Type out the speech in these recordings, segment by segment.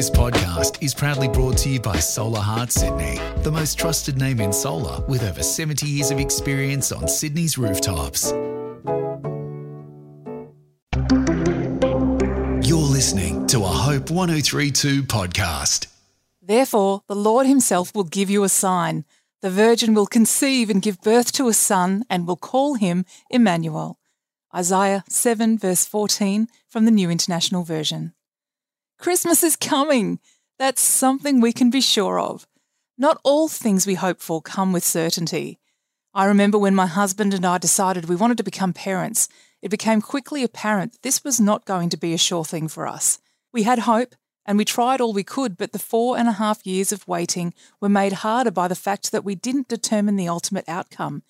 This podcast is proudly brought to you by Solar Heart Sydney, the most trusted name in solar with over 70 years of experience on Sydney's rooftops. You're listening to a Hope 1032 podcast. Therefore, the Lord himself will give you a sign. The virgin will conceive and give birth to a son and will call him Emmanuel. Isaiah 7, verse 14 from the New International Version. Christmas is coming. That's something we can be sure of. Not all things we hope for come with certainty. I remember when my husband and I decided we wanted to become parents, it became quickly apparent that this was not going to be a sure thing for us. We had hope and we tried all we could, but the four and a half years of waiting were made harder by the fact that we didn't determine the ultimate outcome.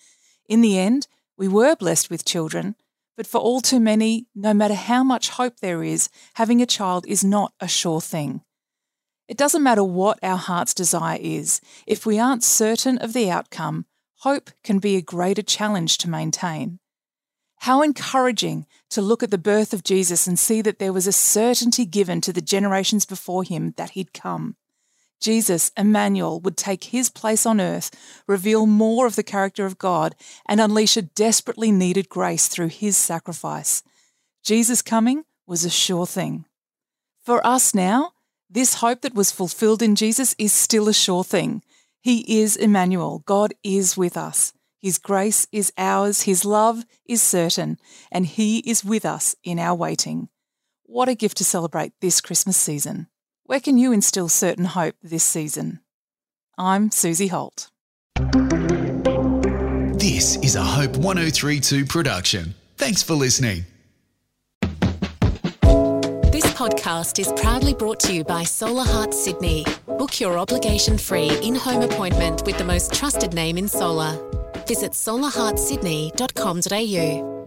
In the end, we were blessed with children, but for all too many, no matter how much hope there is, having a child is not a sure thing. It doesn't matter what our heart's desire is, if we aren't certain of the outcome, hope can be a greater challenge to maintain. How encouraging to look at the birth of Jesus and see that there was a certainty given to the generations before him that he'd come. Jesus, Emmanuel, would take his place on earth, reveal more of the character of God, and unleash a desperately needed grace through his sacrifice. Jesus coming was a sure thing. For us now, this hope that was fulfilled in Jesus is still a sure thing. He is Emmanuel. God is with us. His grace is ours. His love is certain, and He is with us in our waiting. What a gift to celebrate this Christmas season. Where can you instill certain hope this season? I'm Susie Holt. This is a Hope 1032 production. Thanks for listening. This podcast is proudly brought to you by Solar Heart Sydney. Book your obligation free in home appointment with the most trusted name in solar. Visit solarheartsydney.com.au.